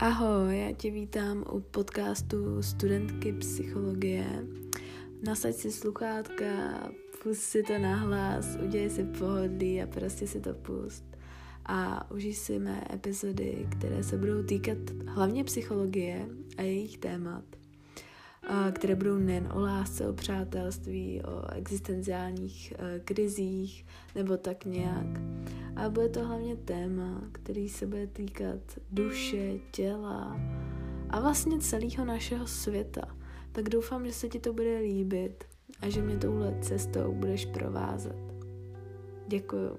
Ahoj, já tě vítám u podcastu Studentky psychologie. Nasaď si sluchátka, pust si to nahlas, udělej si pohodlí a prostě si to pust. A užij si mé epizody, které se budou týkat hlavně psychologie a jejich témat které budou nejen o lásce, o přátelství, o existenciálních e, krizích nebo tak nějak. A bude to hlavně téma, který se bude týkat duše, těla a vlastně celého našeho světa. Tak doufám, že se ti to bude líbit a že mě touhle cestou budeš provázet. Děkuju.